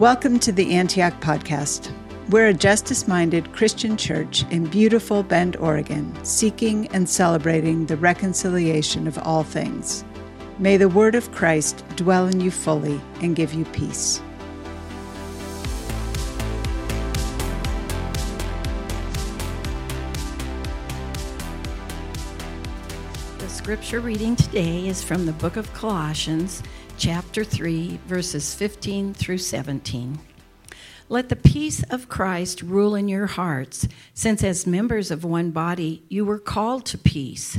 Welcome to the Antioch Podcast. We're a justice minded Christian church in beautiful Bend, Oregon, seeking and celebrating the reconciliation of all things. May the word of Christ dwell in you fully and give you peace. The scripture reading today is from the book of Colossians, chapter 3, verses 15 through 17. Let the peace of Christ rule in your hearts, since as members of one body you were called to peace,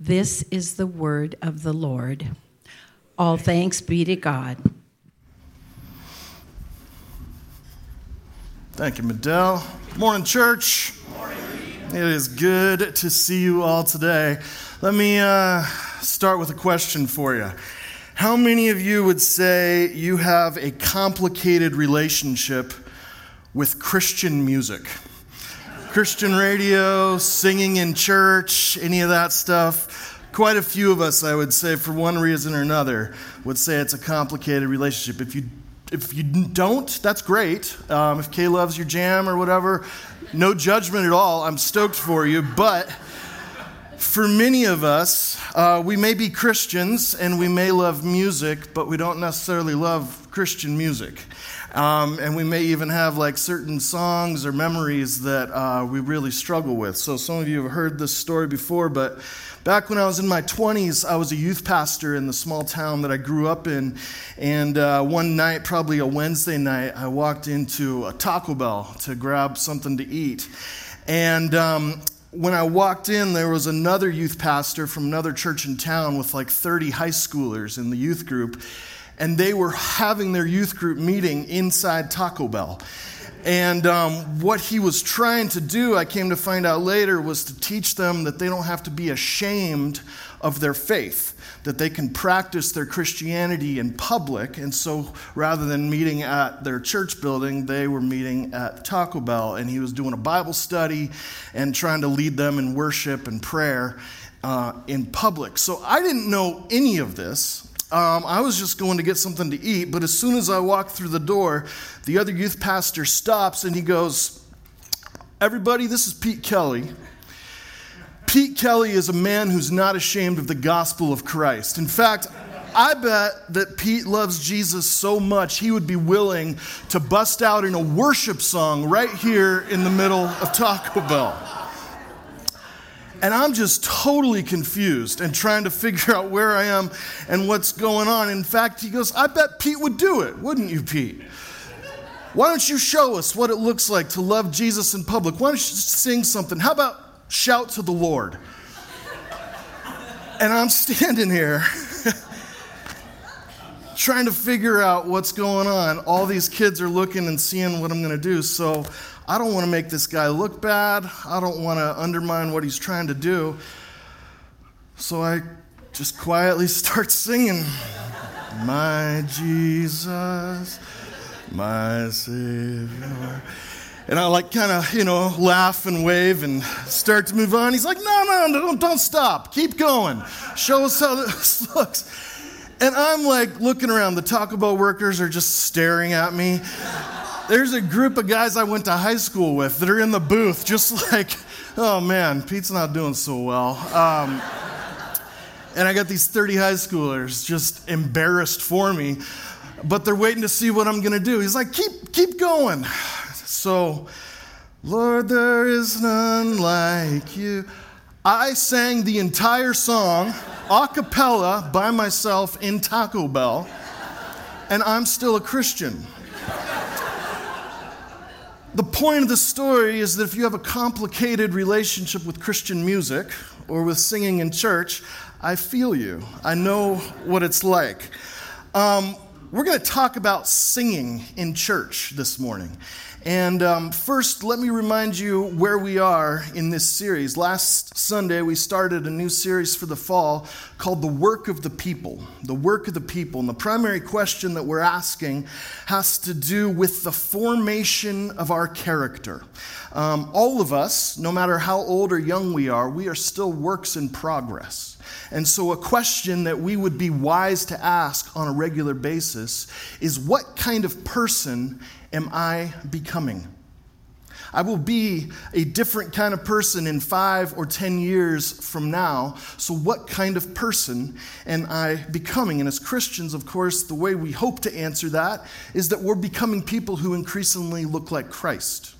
This is the word of the Lord. All thanks be to God. Thank you, Medell. Morning, church. It is good to see you all today. Let me uh, start with a question for you. How many of you would say you have a complicated relationship with Christian music? Christian radio, singing in church, any of that stuff? quite a few of us, I would say, for one reason or another, would say it's a complicated relationship. If you if you don't, that's great. Um, if K-LOVE's your jam or whatever, no judgment at all. I'm stoked for you. But for many of us, uh, we may be Christians and we may love music, but we don't necessarily love Christian music. Um, and we may even have like certain songs or memories that uh, we really struggle with. So some of you have heard this story before, but Back when I was in my 20s, I was a youth pastor in the small town that I grew up in. And uh, one night, probably a Wednesday night, I walked into a Taco Bell to grab something to eat. And um, when I walked in, there was another youth pastor from another church in town with like 30 high schoolers in the youth group. And they were having their youth group meeting inside Taco Bell. And um, what he was trying to do, I came to find out later, was to teach them that they don't have to be ashamed of their faith, that they can practice their Christianity in public. And so rather than meeting at their church building, they were meeting at Taco Bell. And he was doing a Bible study and trying to lead them in worship and prayer uh, in public. So I didn't know any of this. Um, I was just going to get something to eat, but as soon as I walked through the door, the other youth pastor stops and he goes, Everybody, this is Pete Kelly. Pete Kelly is a man who's not ashamed of the gospel of Christ. In fact, I bet that Pete loves Jesus so much he would be willing to bust out in a worship song right here in the middle of Taco Bell. And I'm just totally confused and trying to figure out where I am and what's going on. In fact, he goes, I bet Pete would do it, wouldn't you, Pete? Why don't you show us what it looks like to love Jesus in public? Why don't you sing something? How about shout to the Lord? And I'm standing here trying to figure out what's going on. All these kids are looking and seeing what I'm going to do. So I don't want to make this guy look bad. I don't want to undermine what he's trying to do. So I just quietly start singing, My Jesus, my Savior. And I like kind of, you know, laugh and wave and start to move on. He's like, no, no, no, don't, don't stop. Keep going. Show us how this looks. And I'm like looking around. The Taco Bell workers are just staring at me there's a group of guys I went to high school with that are in the booth, just like, oh man, Pete's not doing so well. Um, and I got these 30 high schoolers just embarrassed for me, but they're waiting to see what I'm going to do. He's like, keep, keep going. So, Lord, there is none like you. I sang the entire song a cappella by myself in Taco Bell, and I'm still a Christian. The point of the story is that if you have a complicated relationship with Christian music or with singing in church, I feel you. I know what it's like. Um, we're going to talk about singing in church this morning. And um, first, let me remind you where we are in this series. Last Sunday, we started a new series for the fall called The Work of the People. The Work of the People. And the primary question that we're asking has to do with the formation of our character. Um, all of us, no matter how old or young we are, we are still works in progress. And so, a question that we would be wise to ask on a regular basis is what kind of person am I becoming? I will be a different kind of person in five or 10 years from now. So, what kind of person am I becoming? And as Christians, of course, the way we hope to answer that is that we're becoming people who increasingly look like Christ.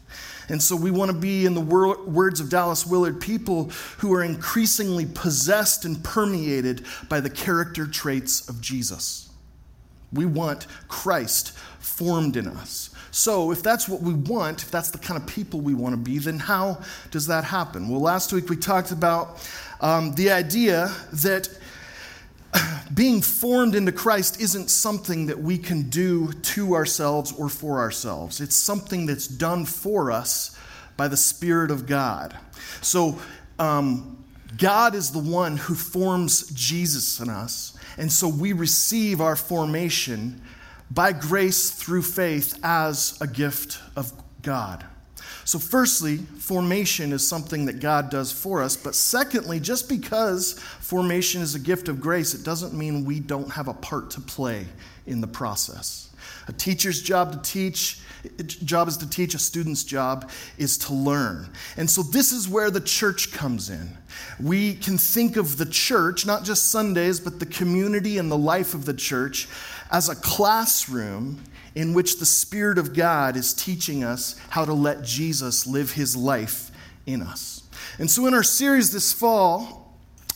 And so we want to be, in the words of Dallas Willard, people who are increasingly possessed and permeated by the character traits of Jesus. We want Christ formed in us. So, if that's what we want, if that's the kind of people we want to be, then how does that happen? Well, last week we talked about um, the idea that being formed into Christ isn't something that we can do to ourselves or for ourselves. It's something that's done for us by the Spirit of God. So, um, God is the one who forms Jesus in us. And so we receive our formation by grace through faith as a gift of God. So, firstly, formation is something that God does for us. But secondly, just because formation is a gift of grace, it doesn't mean we don't have a part to play in the process. A teacher's job to teach, job is to teach, a student's job is to learn. And so this is where the church comes in. We can think of the church, not just Sundays, but the community and the life of the church as a classroom in which the Spirit of God is teaching us how to let Jesus live his life in us. And so, in our series this fall,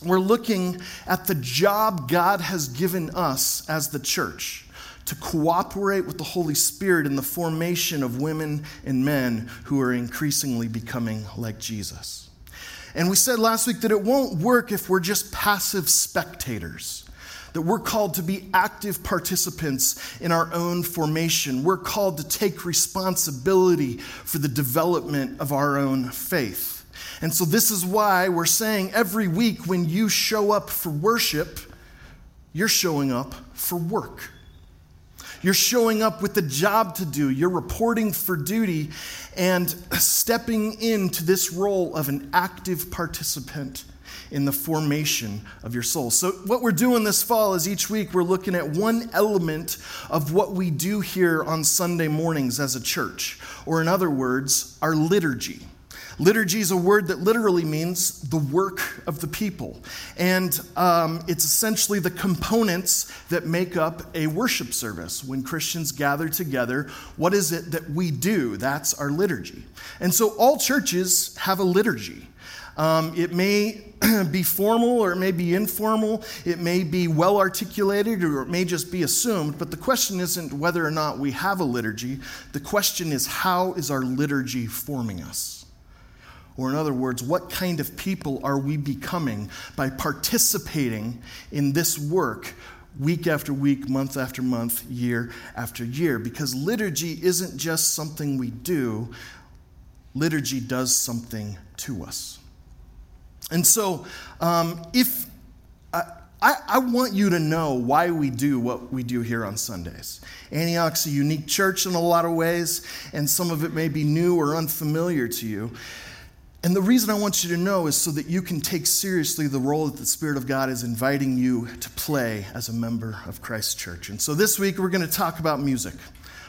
we're looking at the job God has given us as the church to cooperate with the Holy Spirit in the formation of women and men who are increasingly becoming like Jesus. And we said last week that it won't work if we're just passive spectators that we're called to be active participants in our own formation. We're called to take responsibility for the development of our own faith. And so, this is why we're saying every week when you show up for worship, you're showing up for work. You're showing up with a job to do. You're reporting for duty and stepping into this role of an active participant in the formation of your soul. So, what we're doing this fall is each week we're looking at one element of what we do here on Sunday mornings as a church, or in other words, our liturgy. Liturgy is a word that literally means the work of the people. And um, it's essentially the components that make up a worship service. When Christians gather together, what is it that we do? That's our liturgy. And so all churches have a liturgy. Um, it may be formal or it may be informal. It may be well articulated or it may just be assumed. But the question isn't whether or not we have a liturgy. The question is how is our liturgy forming us? Or, in other words, what kind of people are we becoming by participating in this work week after week, month after month, year after year? Because liturgy isn't just something we do, liturgy does something to us. And so, um, if I, I, want you to know why we do what we do here on Sundays. Antioch's a unique church in a lot of ways, and some of it may be new or unfamiliar to you. And the reason I want you to know is so that you can take seriously the role that the Spirit of God is inviting you to play as a member of Christ's church. And so this week we're going to talk about music.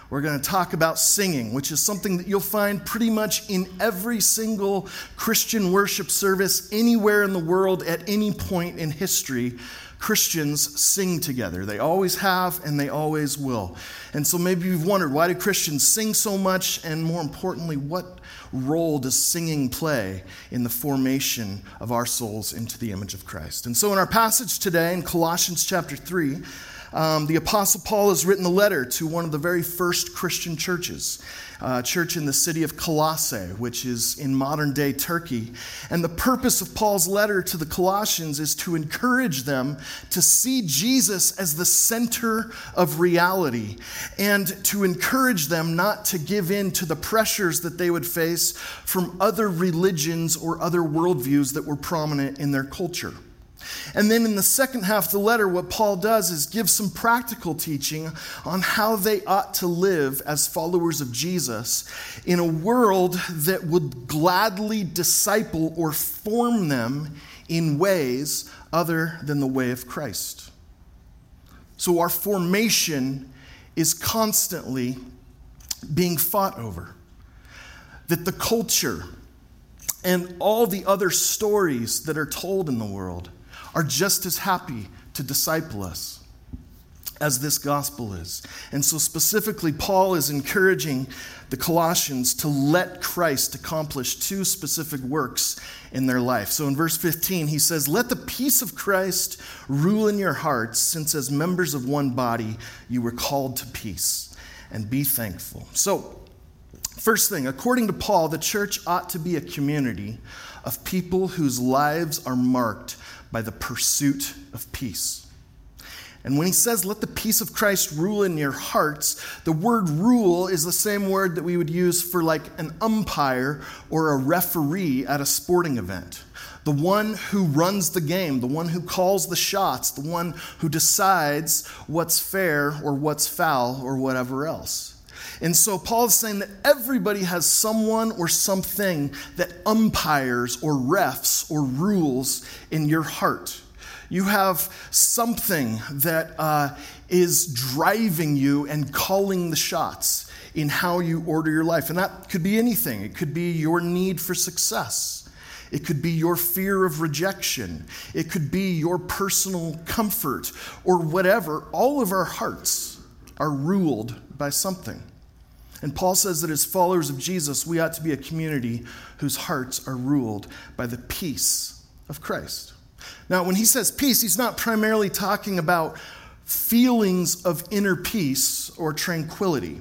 We're going to talk about singing, which is something that you'll find pretty much in every single Christian worship service anywhere in the world at any point in history. Christians sing together. They always have and they always will. And so maybe you've wondered why do Christians sing so much? And more importantly, what role does singing play in the formation of our souls into the image of Christ? And so in our passage today in Colossians chapter 3, um, the Apostle Paul has written a letter to one of the very first Christian churches, a church in the city of Colossae, which is in modern day Turkey. And the purpose of Paul's letter to the Colossians is to encourage them to see Jesus as the center of reality and to encourage them not to give in to the pressures that they would face from other religions or other worldviews that were prominent in their culture. And then in the second half of the letter, what Paul does is give some practical teaching on how they ought to live as followers of Jesus in a world that would gladly disciple or form them in ways other than the way of Christ. So our formation is constantly being fought over. That the culture and all the other stories that are told in the world are just as happy to disciple us as this gospel is. And so, specifically, Paul is encouraging the Colossians to let Christ accomplish two specific works in their life. So, in verse 15, he says, Let the peace of Christ rule in your hearts, since as members of one body you were called to peace, and be thankful. So, First thing, according to Paul, the church ought to be a community of people whose lives are marked by the pursuit of peace. And when he says, let the peace of Christ rule in your hearts, the word rule is the same word that we would use for like an umpire or a referee at a sporting event. The one who runs the game, the one who calls the shots, the one who decides what's fair or what's foul or whatever else. And so Paul is saying that everybody has someone or something that umpires or refs or rules in your heart. You have something that uh, is driving you and calling the shots in how you order your life. And that could be anything. It could be your need for success. It could be your fear of rejection. It could be your personal comfort or whatever. All of our hearts are ruled by something. And Paul says that as followers of Jesus, we ought to be a community whose hearts are ruled by the peace of Christ. Now, when he says peace, he's not primarily talking about feelings of inner peace or tranquility.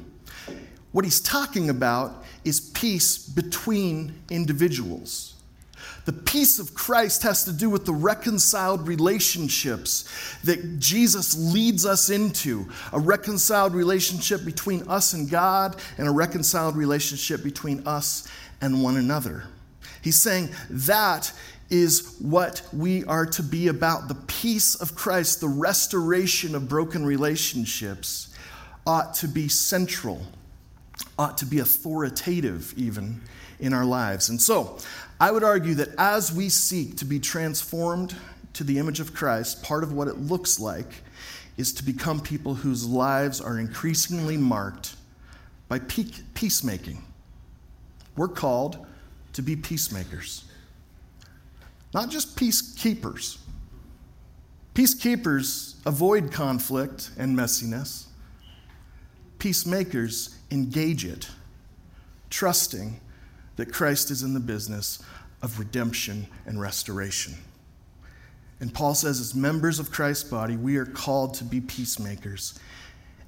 What he's talking about is peace between individuals. The peace of Christ has to do with the reconciled relationships that Jesus leads us into a reconciled relationship between us and God, and a reconciled relationship between us and one another. He's saying that is what we are to be about. The peace of Christ, the restoration of broken relationships, ought to be central, ought to be authoritative, even in our lives. And so, I would argue that as we seek to be transformed to the image of Christ, part of what it looks like is to become people whose lives are increasingly marked by peacemaking. We're called to be peacemakers, not just peacekeepers. Peacekeepers avoid conflict and messiness. Peacemakers engage it, trusting that Christ is in the business of redemption and restoration. And Paul says, as members of Christ's body, we are called to be peacemakers.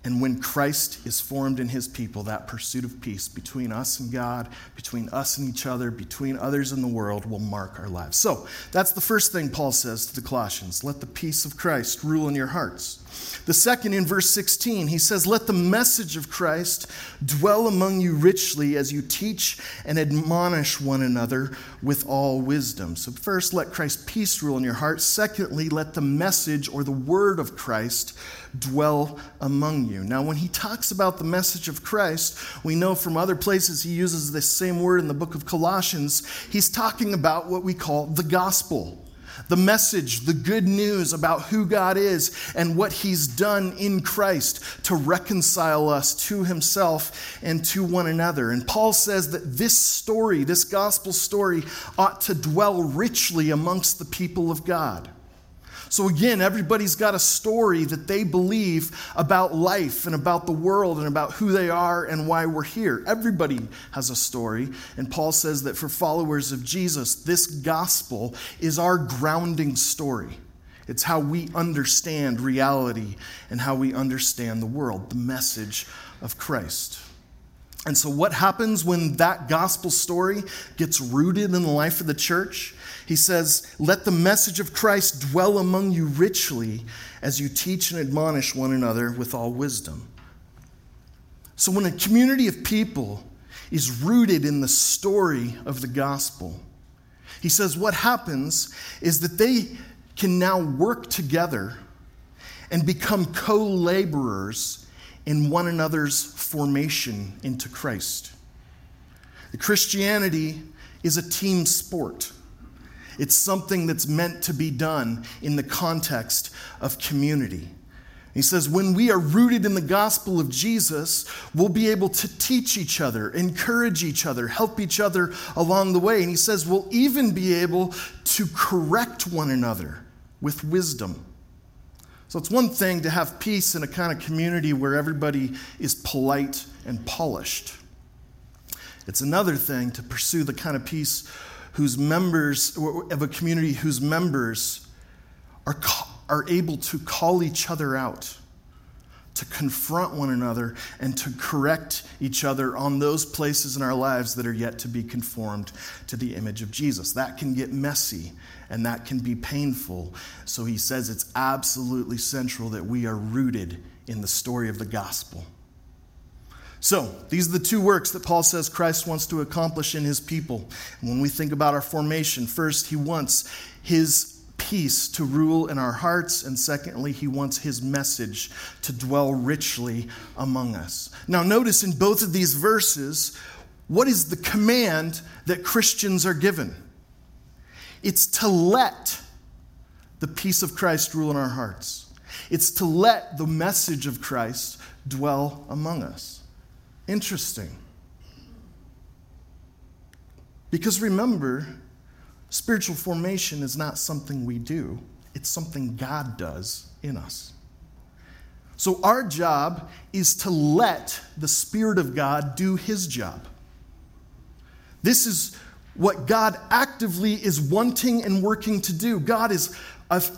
And when Christ is formed in his people, that pursuit of peace between us and God, between us and each other, between others in the world will mark our lives. So that's the first thing Paul says to the Colossians let the peace of Christ rule in your hearts. The second, in verse 16, he says, Let the message of Christ dwell among you richly as you teach and admonish one another with all wisdom. So, first, let Christ's peace rule in your heart. Secondly, let the message or the word of Christ dwell among you. Now, when he talks about the message of Christ, we know from other places he uses this same word in the book of Colossians. He's talking about what we call the gospel the message, the good news about who God is and what He's done in Christ to reconcile us to Himself and to one another. And Paul says that this story, this gospel story, ought to dwell richly amongst the people of God. So, again, everybody's got a story that they believe about life and about the world and about who they are and why we're here. Everybody has a story. And Paul says that for followers of Jesus, this gospel is our grounding story. It's how we understand reality and how we understand the world, the message of Christ. And so, what happens when that gospel story gets rooted in the life of the church? He says, Let the message of Christ dwell among you richly as you teach and admonish one another with all wisdom. So, when a community of people is rooted in the story of the gospel, he says what happens is that they can now work together and become co laborers in one another's formation into Christ. The Christianity is a team sport. It's something that's meant to be done in the context of community. He says, when we are rooted in the gospel of Jesus, we'll be able to teach each other, encourage each other, help each other along the way. And he says, we'll even be able to correct one another with wisdom. So it's one thing to have peace in a kind of community where everybody is polite and polished. It's another thing to pursue the kind of peace whose members, of a community whose members are, are able to call each other out, to confront one another, and to correct each other on those places in our lives that are yet to be conformed to the image of Jesus. That can get messy and that can be painful. So he says it's absolutely central that we are rooted in the story of the gospel. So, these are the two works that Paul says Christ wants to accomplish in his people. When we think about our formation, first, he wants his peace to rule in our hearts, and secondly, he wants his message to dwell richly among us. Now, notice in both of these verses, what is the command that Christians are given? It's to let the peace of Christ rule in our hearts. It's to let the message of Christ dwell among us. Interesting. Because remember, spiritual formation is not something we do, it's something God does in us. So, our job is to let the Spirit of God do His job. This is what God actively is wanting and working to do. God is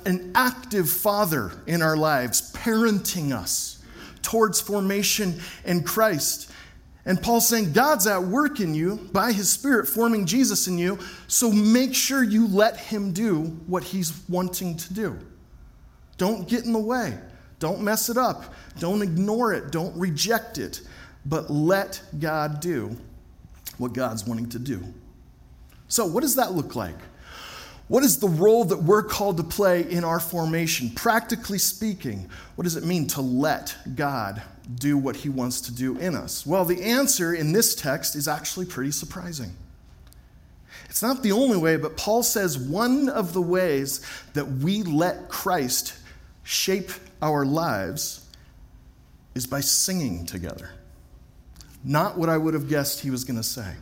an active father in our lives, parenting us towards formation in Christ. And Paul's saying, God's at work in you by his Spirit, forming Jesus in you, so make sure you let him do what he's wanting to do. Don't get in the way. Don't mess it up. Don't ignore it. Don't reject it. But let God do what God's wanting to do. So, what does that look like? What is the role that we're called to play in our formation? Practically speaking, what does it mean to let God do what he wants to do in us? Well, the answer in this text is actually pretty surprising. It's not the only way, but Paul says one of the ways that we let Christ shape our lives is by singing together. Not what I would have guessed he was going to say.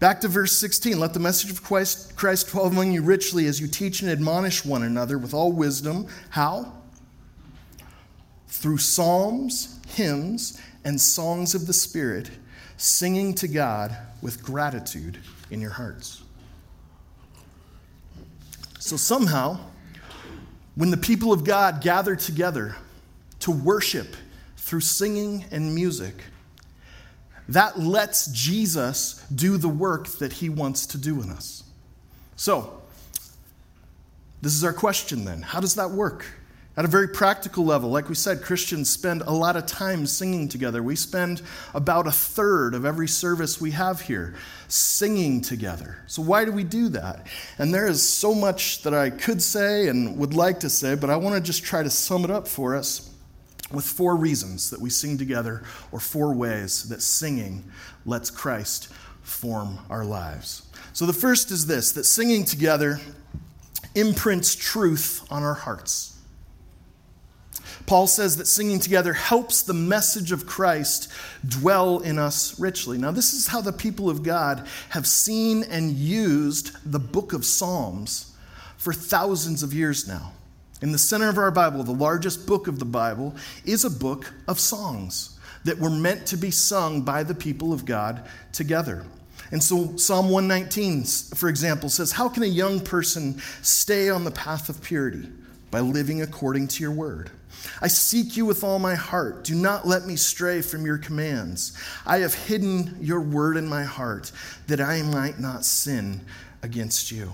Back to verse 16. Let the message of Christ, Christ dwell among you richly as you teach and admonish one another with all wisdom. How? Through psalms, hymns, and songs of the Spirit, singing to God with gratitude in your hearts. So somehow, when the people of God gather together to worship through singing and music, that lets Jesus do the work that he wants to do in us. So, this is our question then. How does that work? At a very practical level, like we said, Christians spend a lot of time singing together. We spend about a third of every service we have here singing together. So, why do we do that? And there is so much that I could say and would like to say, but I want to just try to sum it up for us with four reasons that we sing together, or four ways that singing lets Christ form our lives. So the first is this that singing together imprints truth on our hearts. Paul says that singing together helps the message of Christ dwell in us richly. Now, this is how the people of God have seen and used the book of Psalms for thousands of years now. In the center of our Bible, the largest book of the Bible, is a book of songs that were meant to be sung by the people of God together. And so Psalm 119, for example, says, How can a young person stay on the path of purity? By living according to your word. I seek you with all my heart. Do not let me stray from your commands. I have hidden your word in my heart that I might not sin against you.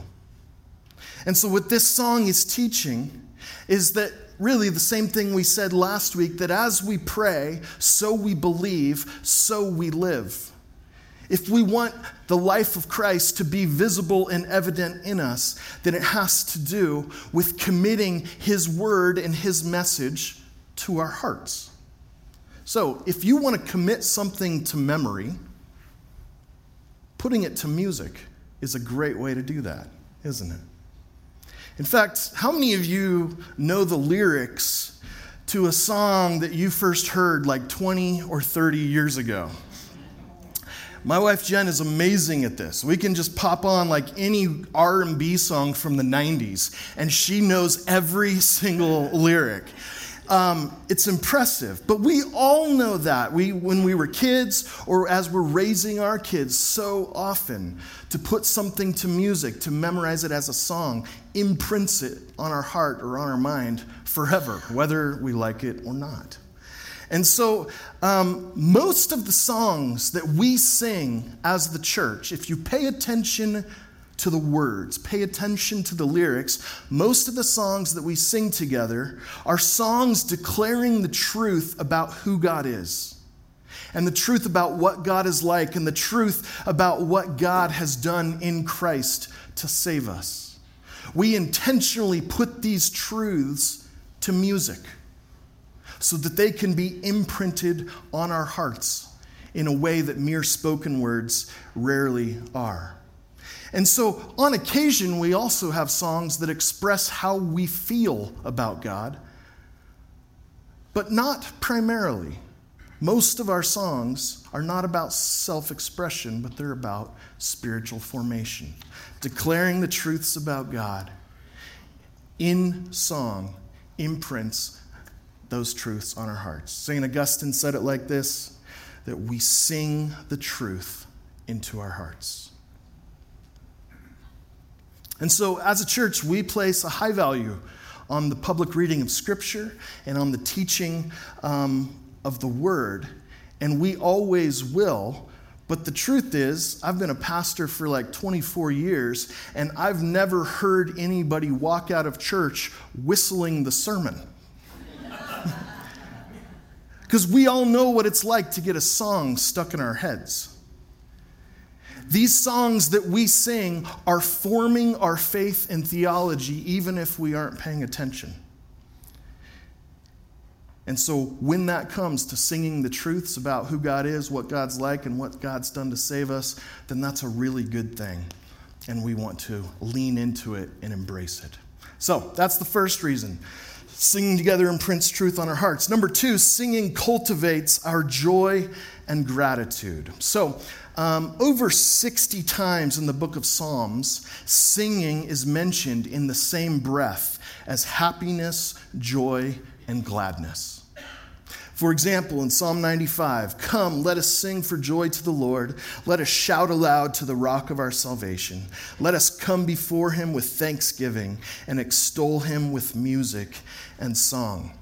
And so, what this song is teaching is that really the same thing we said last week that as we pray, so we believe, so we live. If we want the life of Christ to be visible and evident in us, then it has to do with committing His word and His message to our hearts. So, if you want to commit something to memory, putting it to music is a great way to do that, isn't it? In fact, how many of you know the lyrics to a song that you first heard like 20 or 30 years ago? My wife Jen is amazing at this. We can just pop on like any R&B song from the 90s and she knows every single lyric. Um, it's impressive. But we all know that. We, when we were kids or as we're raising our kids, so often to put something to music, to memorize it as a song, imprints it on our heart or on our mind forever, whether we like it or not. And so, um, most of the songs that we sing as the church, if you pay attention to the words, pay attention to the lyrics. Most of the songs that we sing together are songs declaring the truth about who God is, and the truth about what God is like, and the truth about what God has done in Christ to save us. We intentionally put these truths to music so that they can be imprinted on our hearts in a way that mere spoken words rarely are. And so, on occasion, we also have songs that express how we feel about God, but not primarily. Most of our songs are not about self expression, but they're about spiritual formation, declaring the truths about God in song imprints those truths on our hearts. St. Augustine said it like this that we sing the truth into our hearts. And so, as a church, we place a high value on the public reading of Scripture and on the teaching um, of the Word, and we always will. But the truth is, I've been a pastor for like 24 years, and I've never heard anybody walk out of church whistling the sermon. Because we all know what it's like to get a song stuck in our heads. These songs that we sing are forming our faith and theology, even if we aren't paying attention. And so, when that comes to singing the truths about who God is, what God's like, and what God's done to save us, then that's a really good thing. And we want to lean into it and embrace it. So, that's the first reason. Singing together imprints truth on our hearts. Number two, singing cultivates our joy and gratitude. So, um, over 60 times in the book of Psalms, singing is mentioned in the same breath as happiness, joy, and gladness. For example, in Psalm 95, Come, let us sing for joy to the Lord. Let us shout aloud to the rock of our salvation. Let us come before him with thanksgiving and extol him with music and song.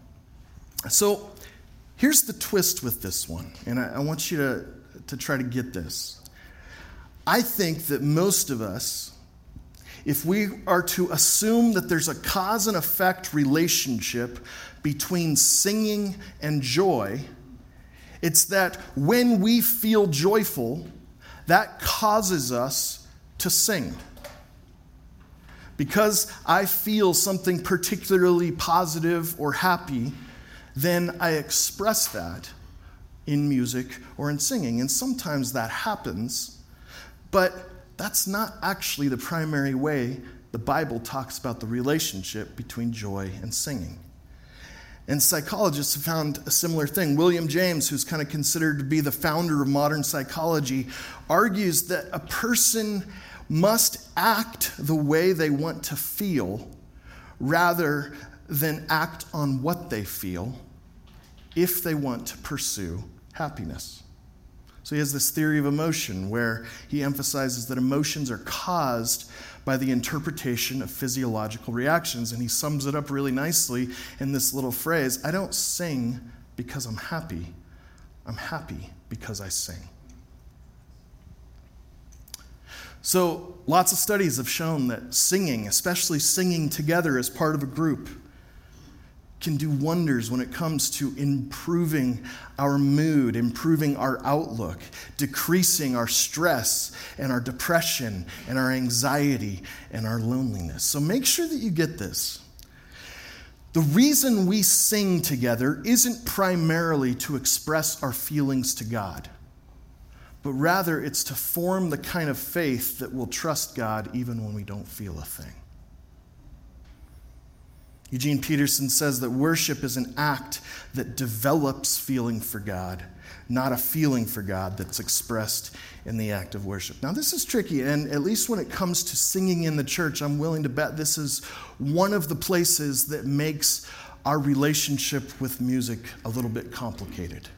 So here's the twist with this one, and I, I want you to to try to get this. I think that most of us, if we are to assume that there's a cause and effect relationship between singing and joy, it's that when we feel joyful, that causes us to sing. Because I feel something particularly positive or happy, then I express that in music or in singing. And sometimes that happens, but that's not actually the primary way the Bible talks about the relationship between joy and singing. And psychologists have found a similar thing. William James, who's kind of considered to be the founder of modern psychology, argues that a person must act the way they want to feel rather than act on what they feel if they want to pursue happiness. So he has this theory of emotion where he emphasizes that emotions are caused by the interpretation of physiological reactions. And he sums it up really nicely in this little phrase I don't sing because I'm happy, I'm happy because I sing. So, lots of studies have shown that singing, especially singing together as part of a group, can do wonders when it comes to improving our mood, improving our outlook, decreasing our stress and our depression and our anxiety and our loneliness. So make sure that you get this. The reason we sing together isn't primarily to express our feelings to God, but rather it's to form the kind of faith that will trust God even when we don't feel a thing. Eugene Peterson says that worship is an act that develops feeling for God, not a feeling for God that's expressed in the act of worship. Now, this is tricky, and at least when it comes to singing in the church, I'm willing to bet this is one of the places that makes our relationship with music a little bit complicated.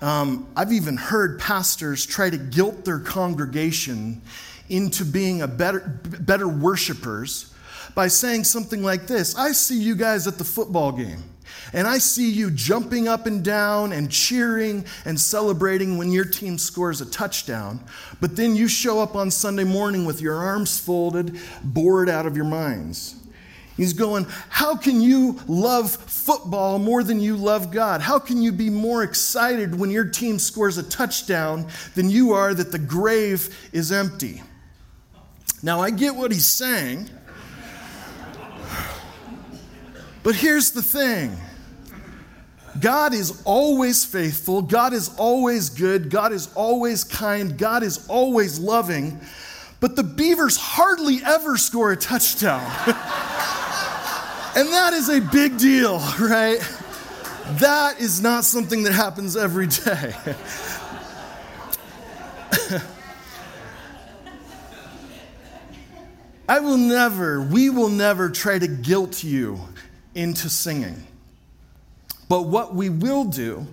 Um, I've even heard pastors try to guilt their congregation into being a better, better worshipers by saying something like this I see you guys at the football game. And I see you jumping up and down and cheering and celebrating when your team scores a touchdown. But then you show up on Sunday morning with your arms folded, bored out of your minds. He's going, How can you love football more than you love God? How can you be more excited when your team scores a touchdown than you are that the grave is empty? Now, I get what he's saying. But here's the thing God is always faithful, God is always good, God is always kind, God is always loving. But the Beavers hardly ever score a touchdown. and that is a big deal, right? That is not something that happens every day. I will never, we will never try to guilt you into singing. But what we will do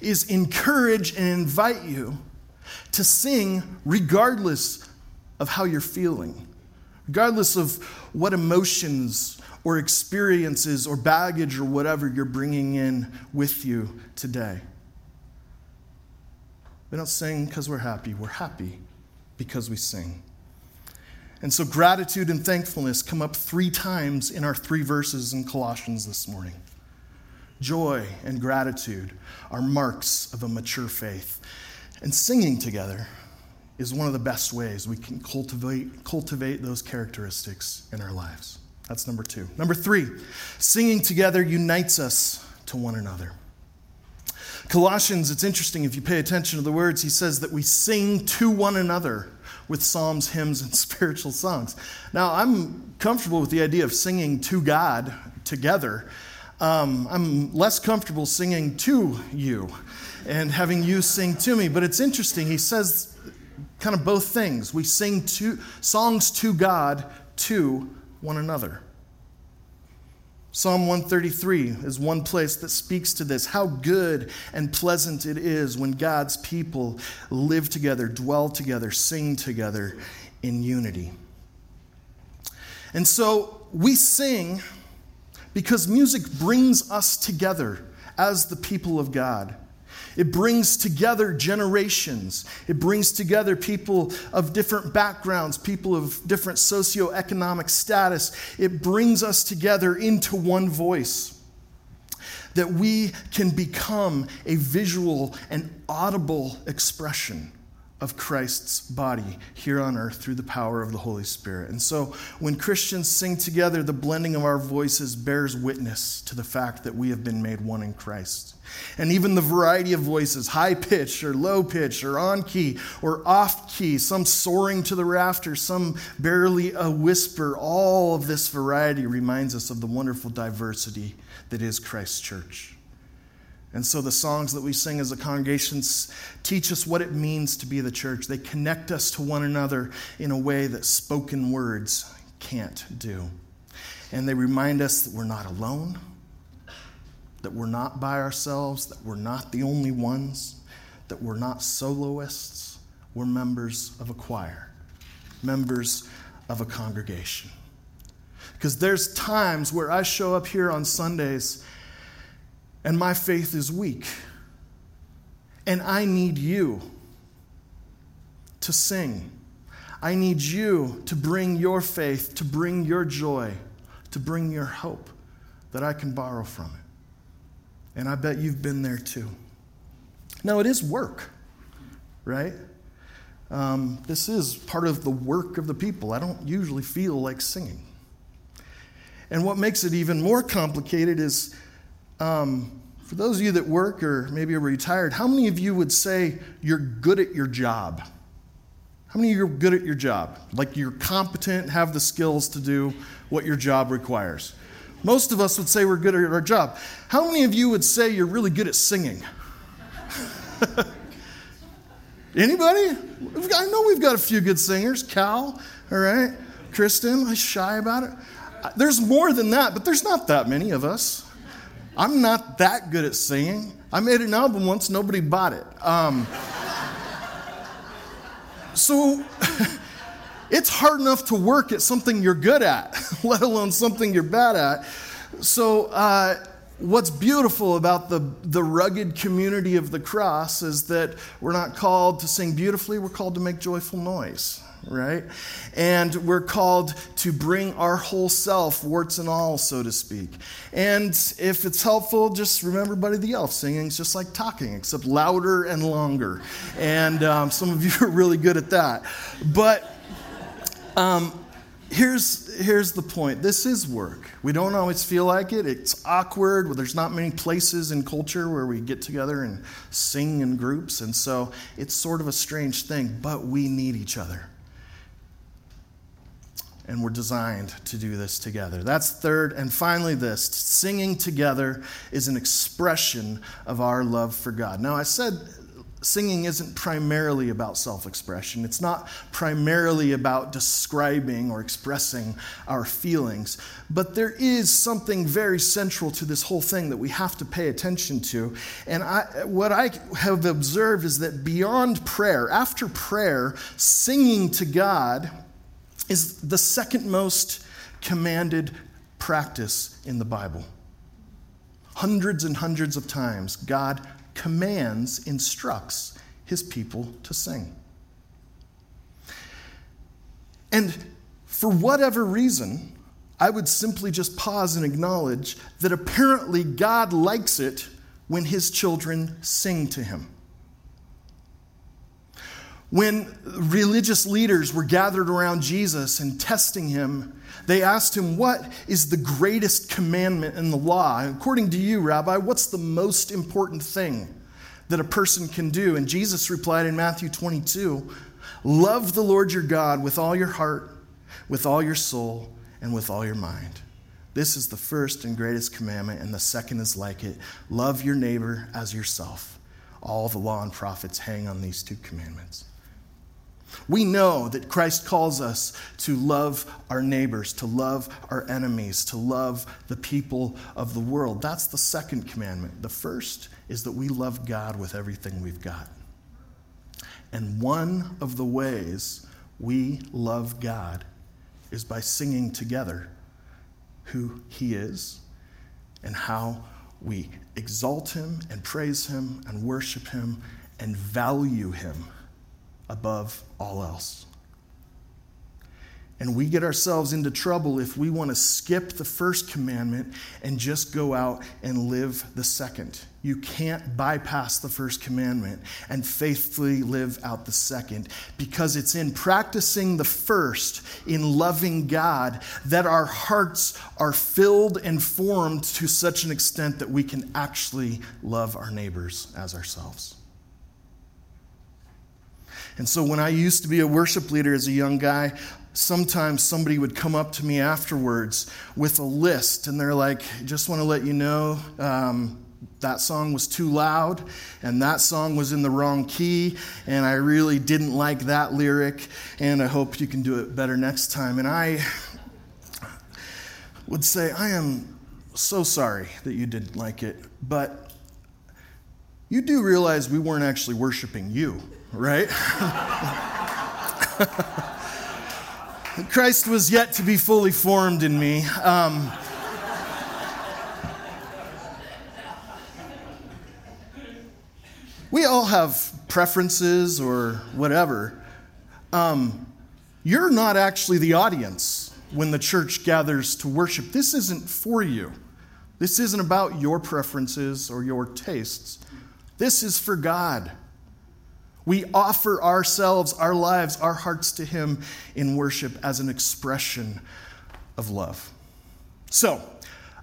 is encourage and invite you to sing regardless of how you're feeling, regardless of what emotions or experiences or baggage or whatever you're bringing in with you today. We don't sing because we're happy, we're happy because we sing. And so gratitude and thankfulness come up three times in our three verses in Colossians this morning. Joy and gratitude are marks of a mature faith. And singing together is one of the best ways we can cultivate, cultivate those characteristics in our lives. That's number two. Number three, singing together unites us to one another. Colossians, it's interesting if you pay attention to the words, he says that we sing to one another with psalms, hymns, and spiritual songs. Now, I'm comfortable with the idea of singing to God together. Um, I'm less comfortable singing to you and having you sing to me. But it's interesting. He says kind of both things. We sing to, songs to God to one another. Psalm 133 is one place that speaks to this. How good and pleasant it is when God's people live together, dwell together, sing together in unity. And so we sing because music brings us together as the people of God. It brings together generations. It brings together people of different backgrounds, people of different socioeconomic status. It brings us together into one voice. That we can become a visual and audible expression of Christ's body here on earth through the power of the Holy Spirit. And so when Christians sing together, the blending of our voices bears witness to the fact that we have been made one in Christ. And even the variety of voices, high pitch or low pitch or on key or off key, some soaring to the rafters, some barely a whisper, all of this variety reminds us of the wonderful diversity that is Christ's church. And so the songs that we sing as a congregation teach us what it means to be the church. They connect us to one another in a way that spoken words can't do. And they remind us that we're not alone, that we're not by ourselves, that we're not the only ones, that we're not soloists, we're members of a choir, members of a congregation. Because there's times where I show up here on Sundays and my faith is weak. And I need you to sing. I need you to bring your faith, to bring your joy, to bring your hope that I can borrow from it. And I bet you've been there too. Now, it is work, right? Um, this is part of the work of the people. I don't usually feel like singing. And what makes it even more complicated is um, for those of you that work or maybe are retired, how many of you would say you're good at your job? How many of you are good at your job? Like you're competent, have the skills to do what your job requires? Most of us would say we're good at our job. How many of you would say you're really good at singing? Anybody? I know we've got a few good singers. Cal, all right. Kristen, I'm shy about it. There's more than that, but there's not that many of us. I'm not that good at singing. I made an album once, nobody bought it. Um, so it's hard enough to work at something you're good at, let alone something you're bad at. So, uh, what's beautiful about the, the rugged community of the cross is that we're not called to sing beautifully, we're called to make joyful noise right? And we're called to bring our whole self, warts and all, so to speak. And if it's helpful, just remember Buddy the Elf. Singing is just like talking, except louder and longer. And um, some of you are really good at that. But um, here's, here's the point this is work. We don't always feel like it. It's awkward. There's not many places in culture where we get together and sing in groups. And so it's sort of a strange thing, but we need each other and we're designed to do this together. That's third. And finally, this singing together is an expression of our love for God. Now, I said singing isn't primarily about self expression, it's not primarily about describing or expressing our feelings, but there is something very central to this whole thing that we have to pay attention to. And I, what I have observed is that beyond prayer, after prayer, singing to God is the second most commanded practice in the Bible. Hundreds and hundreds of times, God commands, instructs his people to sing. And for whatever reason, I would simply just pause and acknowledge that apparently God likes it when his children sing to him. When religious leaders were gathered around Jesus and testing him, they asked him, What is the greatest commandment in the law? According to you, Rabbi, what's the most important thing that a person can do? And Jesus replied in Matthew 22 Love the Lord your God with all your heart, with all your soul, and with all your mind. This is the first and greatest commandment, and the second is like it love your neighbor as yourself. All the law and prophets hang on these two commandments. We know that Christ calls us to love our neighbors, to love our enemies, to love the people of the world. That's the second commandment. The first is that we love God with everything we've got. And one of the ways we love God is by singing together who He is and how we exalt Him and praise Him and worship Him and value Him above all else. And we get ourselves into trouble if we want to skip the first commandment and just go out and live the second. You can't bypass the first commandment and faithfully live out the second because it's in practicing the first, in loving God, that our hearts are filled and formed to such an extent that we can actually love our neighbors as ourselves. And so when I used to be a worship leader as a young guy, sometimes somebody would come up to me afterwards with a list, and they're like, just want to let you know. Um, that song was too loud, and that song was in the wrong key, and I really didn't like that lyric, and I hope you can do it better next time. And I would say, I am so sorry that you didn't like it, but you do realize we weren't actually worshiping you, right? Christ was yet to be fully formed in me. Um, we all have preferences or whatever. Um, you're not actually the audience when the church gathers to worship. This isn't for you. This isn't about your preferences or your tastes. This is for God. We offer ourselves, our lives, our hearts to Him in worship as an expression of love. So,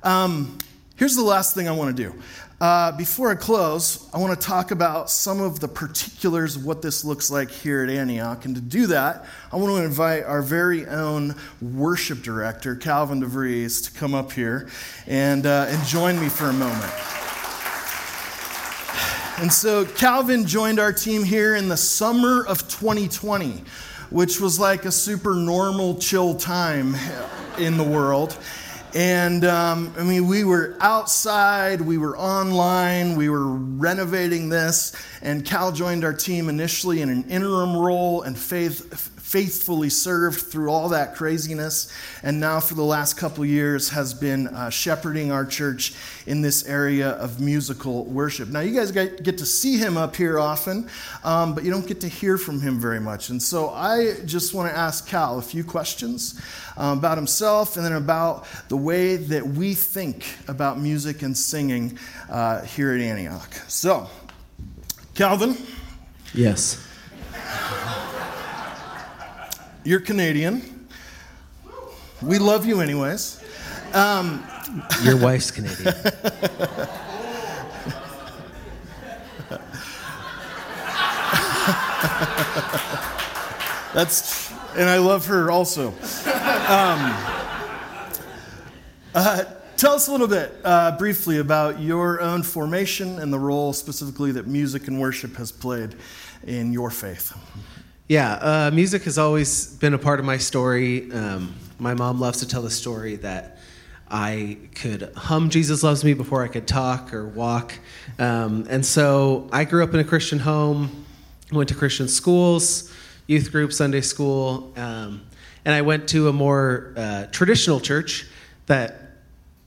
um, here's the last thing I want to do. Uh, before I close, I want to talk about some of the particulars of what this looks like here at Antioch. And to do that, I want to invite our very own worship director, Calvin DeVries, to come up here and, uh, and join me for a moment. And so Calvin joined our team here in the summer of 2020, which was like a super normal, chill time in the world. And um, I mean, we were outside, we were online, we were renovating this, and Cal joined our team initially in an interim role and faith, faithfully served through all that craziness, and now for the last couple years has been uh, shepherding our church in this area of musical worship. Now, you guys get to see him up here often, um, but you don't get to hear from him very much. And so I just want to ask Cal a few questions um, about himself and then about the way that we think about music and singing uh, here at Antioch. So, Calvin. Yes. You're Canadian. We love you, anyways. Um, Your wife's Canadian. That's, and I love her also. Um, uh, tell us a little bit, uh, briefly, about your own formation and the role specifically that music and worship has played in your faith. Yeah, uh, music has always been a part of my story. Um, my mom loves to tell the story that I could hum Jesus Loves Me before I could talk or walk. Um, and so I grew up in a Christian home, went to Christian schools, youth group, Sunday school, um, and I went to a more uh, traditional church that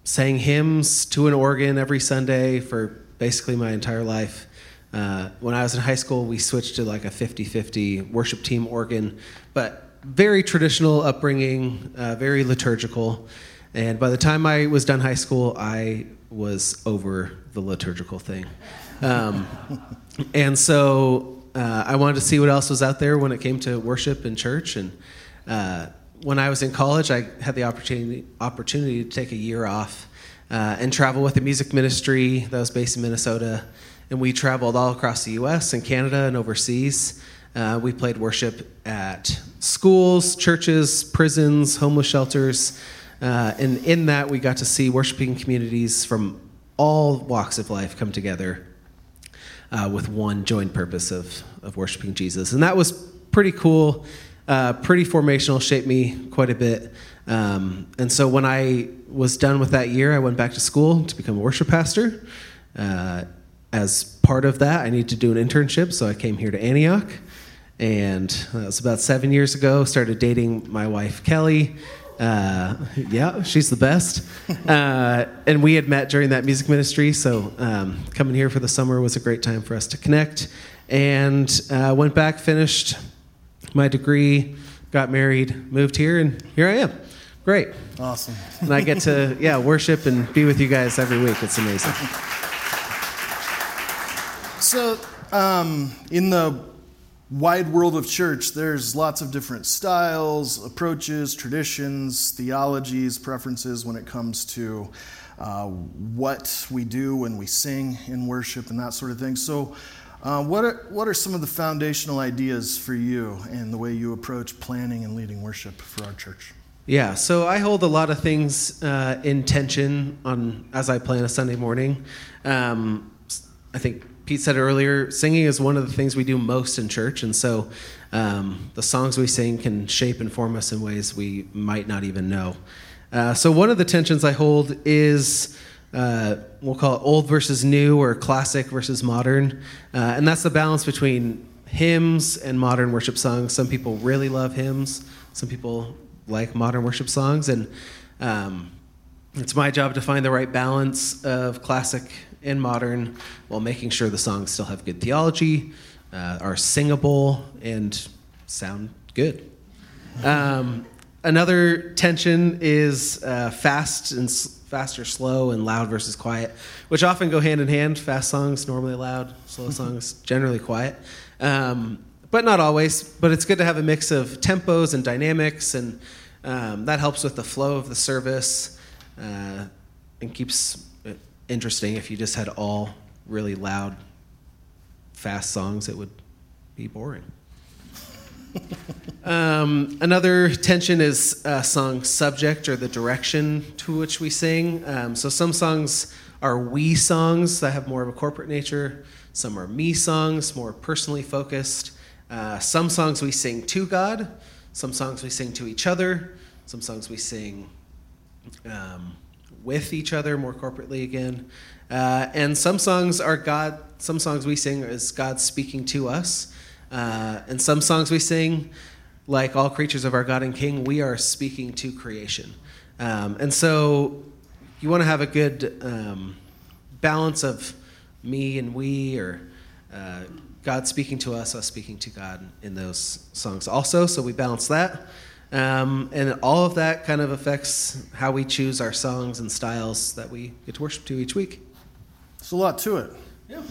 sang hymns to an organ every Sunday for basically my entire life. Uh, when I was in high school, we switched to like a 50 50 worship team organ, but very traditional upbringing, uh, very liturgical. And by the time I was done high school, I was over the liturgical thing. Um, and so uh, I wanted to see what else was out there when it came to worship and church. And uh, when I was in college, I had the opportunity, opportunity to take a year off uh, and travel with a music ministry that was based in Minnesota and we traveled all across the U.S. and Canada and overseas. Uh, we played worship at schools, churches, prisons, homeless shelters, uh, and in that we got to see worshiping communities from all walks of life come together uh, with one joint purpose of, of worshiping Jesus. And that was pretty cool, uh, pretty formational, shaped me quite a bit. Um, and so when I was done with that year, I went back to school to become a worship pastor. Uh, as part of that, I needed to do an internship, so I came here to Antioch. And that was about seven years ago. Started dating my wife, Kelly. Uh, yeah, she's the best. Uh, and we had met during that music ministry, so um, coming here for the summer was a great time for us to connect. And uh, went back, finished my degree, got married, moved here, and here I am. Great. Awesome. and I get to, yeah, worship and be with you guys every week. It's amazing. So, um, in the wide world of church, there's lots of different styles, approaches, traditions, theologies, preferences when it comes to uh, what we do when we sing in worship and that sort of thing. So, uh, what, are, what are some of the foundational ideas for you and the way you approach planning and leading worship for our church? Yeah, so I hold a lot of things uh, in tension on as I plan a Sunday morning. Um, I think Pete said earlier, singing is one of the things we do most in church, and so um, the songs we sing can shape and form us in ways we might not even know. Uh, so one of the tensions I hold is uh, we'll call it old versus new or classic versus modern. Uh, and that's the balance between hymns and modern worship songs. Some people really love hymns, some people like modern worship songs. And um, it's my job to find the right balance of classic and modern while making sure the songs still have good theology, uh, are singable, and sound good. Um, another tension is uh, fast and fast or slow and loud versus quiet, which often go hand in hand. Fast songs normally loud, slow songs generally quiet, um, but not always. But it's good to have a mix of tempos and dynamics, and um, that helps with the flow of the service uh, and keeps interesting. If you just had all really loud, fast songs, it would be boring. um, another tension is uh, song subject or the direction to which we sing. Um, so some songs are we songs that have more of a corporate nature. Some are me songs, more personally focused. Uh, some songs we sing to God. Some songs we sing to each other. Some songs we sing um, with each other, more corporately again. Uh, and some songs are God. Some songs we sing is God speaking to us. Uh, and some songs we sing, like all creatures of our God and King, we are speaking to creation. Um, and so you want to have a good um, balance of me and we, or uh, God speaking to us, us speaking to God in those songs also. So we balance that. Um, and all of that kind of affects how we choose our songs and styles that we get to worship to each week. There's a lot to it. Yeah.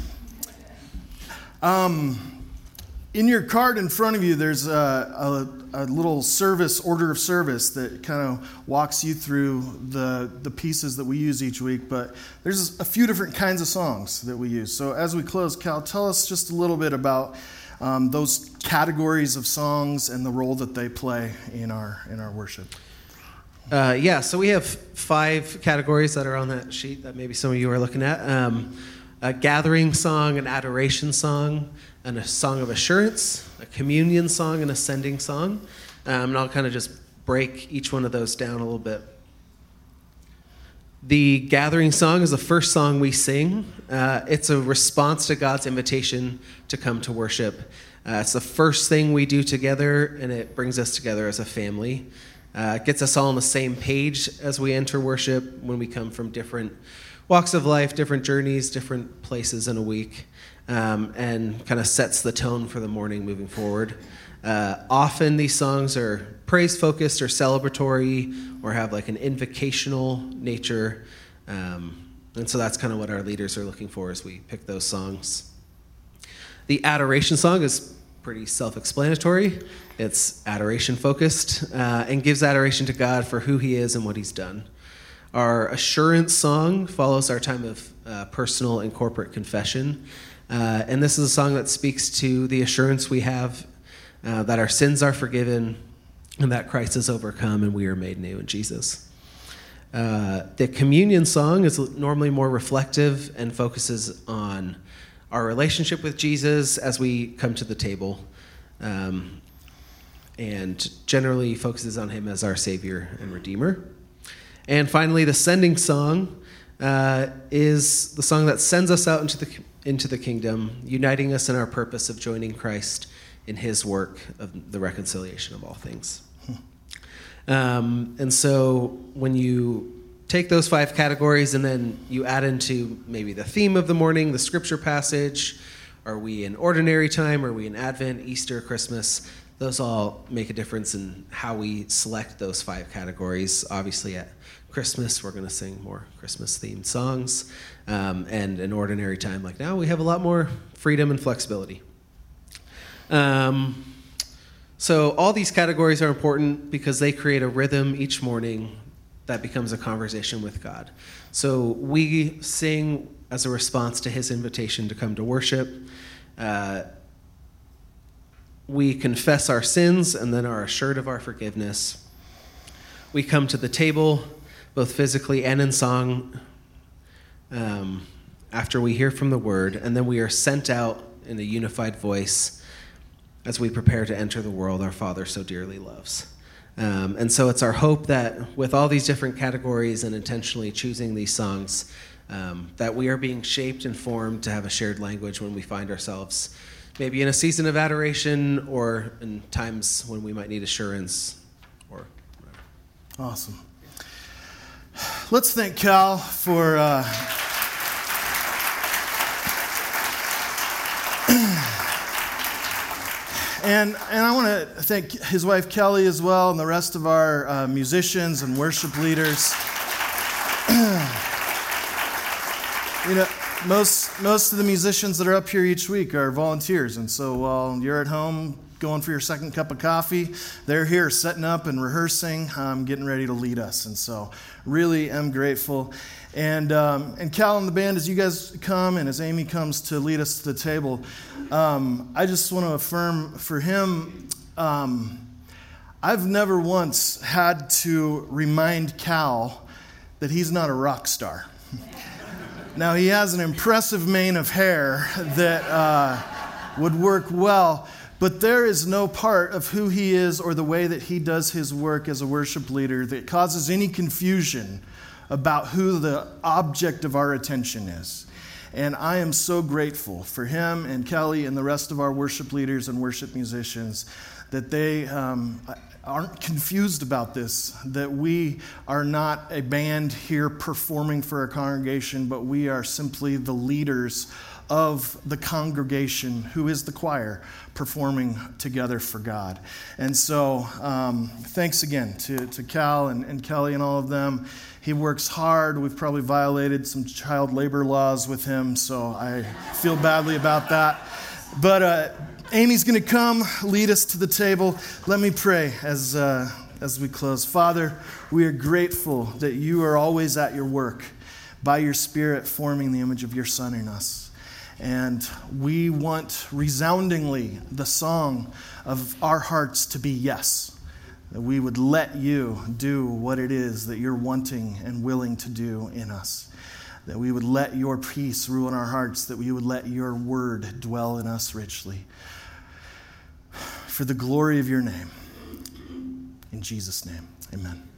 Um, in your card in front of you, there's a, a, a, little service, order of service that kind of walks you through the, the pieces that we use each week. But there's a few different kinds of songs that we use. So as we close, Cal, tell us just a little bit about um, those categories of songs and the role that they play in our, in our worship. Uh, yeah, so we have five categories that are on that sheet that maybe some of you are looking at. Um, a gathering song, an adoration song, and a song of assurance, a communion song, and a sending song. Um, and I'll kind of just break each one of those down a little bit. The gathering song is the first song we sing. Uh, it's a response to God's invitation to come to worship. Uh, it's the first thing we do together, and it brings us together as a family. Uh, it gets us all on the same page as we enter worship when we come from different walks of life, different journeys, different places in a week um, and kind of sets the tone for the morning moving forward. Uh, often these songs are praise focused or celebratory or have like an invocational nature. Um, and so that's kind of what our leaders are looking for as we pick those songs. The adoration song is pretty self explanatory. It's adoration focused uh, and gives adoration to God for who He is and what He's done. Our assurance song follows our time of uh, personal and corporate confession uh, and this is a song that speaks to the assurance we have uh, that our sins are forgiven and that Christ has overcome and we are made new in Jesus. Uh, the communion song is normally more reflective and focuses on our relationship with Jesus as we come to the table, um, and generally focuses on Him as our Savior and Redeemer. And finally, the sending song uh, is the song that sends us out into the into the kingdom, uniting us in our purpose of joining Christ in his work of the reconciliation of all things. Um, and so when you take those five categories and then you add into maybe the theme of the morning, the scripture passage, are we in ordinary time? Are we in Advent, Easter, Christmas? Those all make a difference in how we select those five categories. Obviously, at Christmas, we're going to sing more Christmas themed songs. Um, and in ordinary time like now, we have a lot more freedom and flexibility. Um, so, all these categories are important because they create a rhythm each morning that becomes a conversation with God. So, we sing as a response to his invitation to come to worship. Uh, we confess our sins and then are assured of our forgiveness. We come to the table both physically and in song, um, after we hear from the word, and then we are sent out in a unified voice as we prepare to enter the world our Father so dearly loves. Um, and so it's our hope that with all these different categories and intentionally choosing these songs, um, that we are being shaped and formed to have a shared language when we find ourselves maybe in a season of adoration or in times when we might need assurance or whatever. Awesome. Let's thank Cal for. Uh, And, and I want to thank his wife Kelly as well and the rest of our uh, musicians and worship leaders. you know, most, most of the musicians that are up here each week are volunteers. And so while you're at home going for your second cup of coffee, they're here setting up and rehearsing, um, getting ready to lead us. And so really am grateful. And, um, and Cal and the band, as you guys come and as Amy comes to lead us to the table, um, I just want to affirm for him, um, I've never once had to remind Cal that he's not a rock star. now, he has an impressive mane of hair that uh, would work well, but there is no part of who he is or the way that he does his work as a worship leader that causes any confusion about who the object of our attention is. And I am so grateful for him and Kelly and the rest of our worship leaders and worship musicians that they um, aren't confused about this, that we are not a band here performing for a congregation, but we are simply the leaders of the congregation, who is the choir, performing together for God. And so, um, thanks again to, to Cal and, and Kelly and all of them. He works hard. We've probably violated some child labor laws with him, so I feel badly about that. But uh, Amy's going to come lead us to the table. Let me pray as, uh, as we close. Father, we are grateful that you are always at your work by your Spirit forming the image of your Son in us. And we want resoundingly the song of our hearts to be yes that we would let you do what it is that you're wanting and willing to do in us. That we would let your peace rule in our hearts, that we would let your word dwell in us richly. For the glory of your name. In Jesus' name, amen.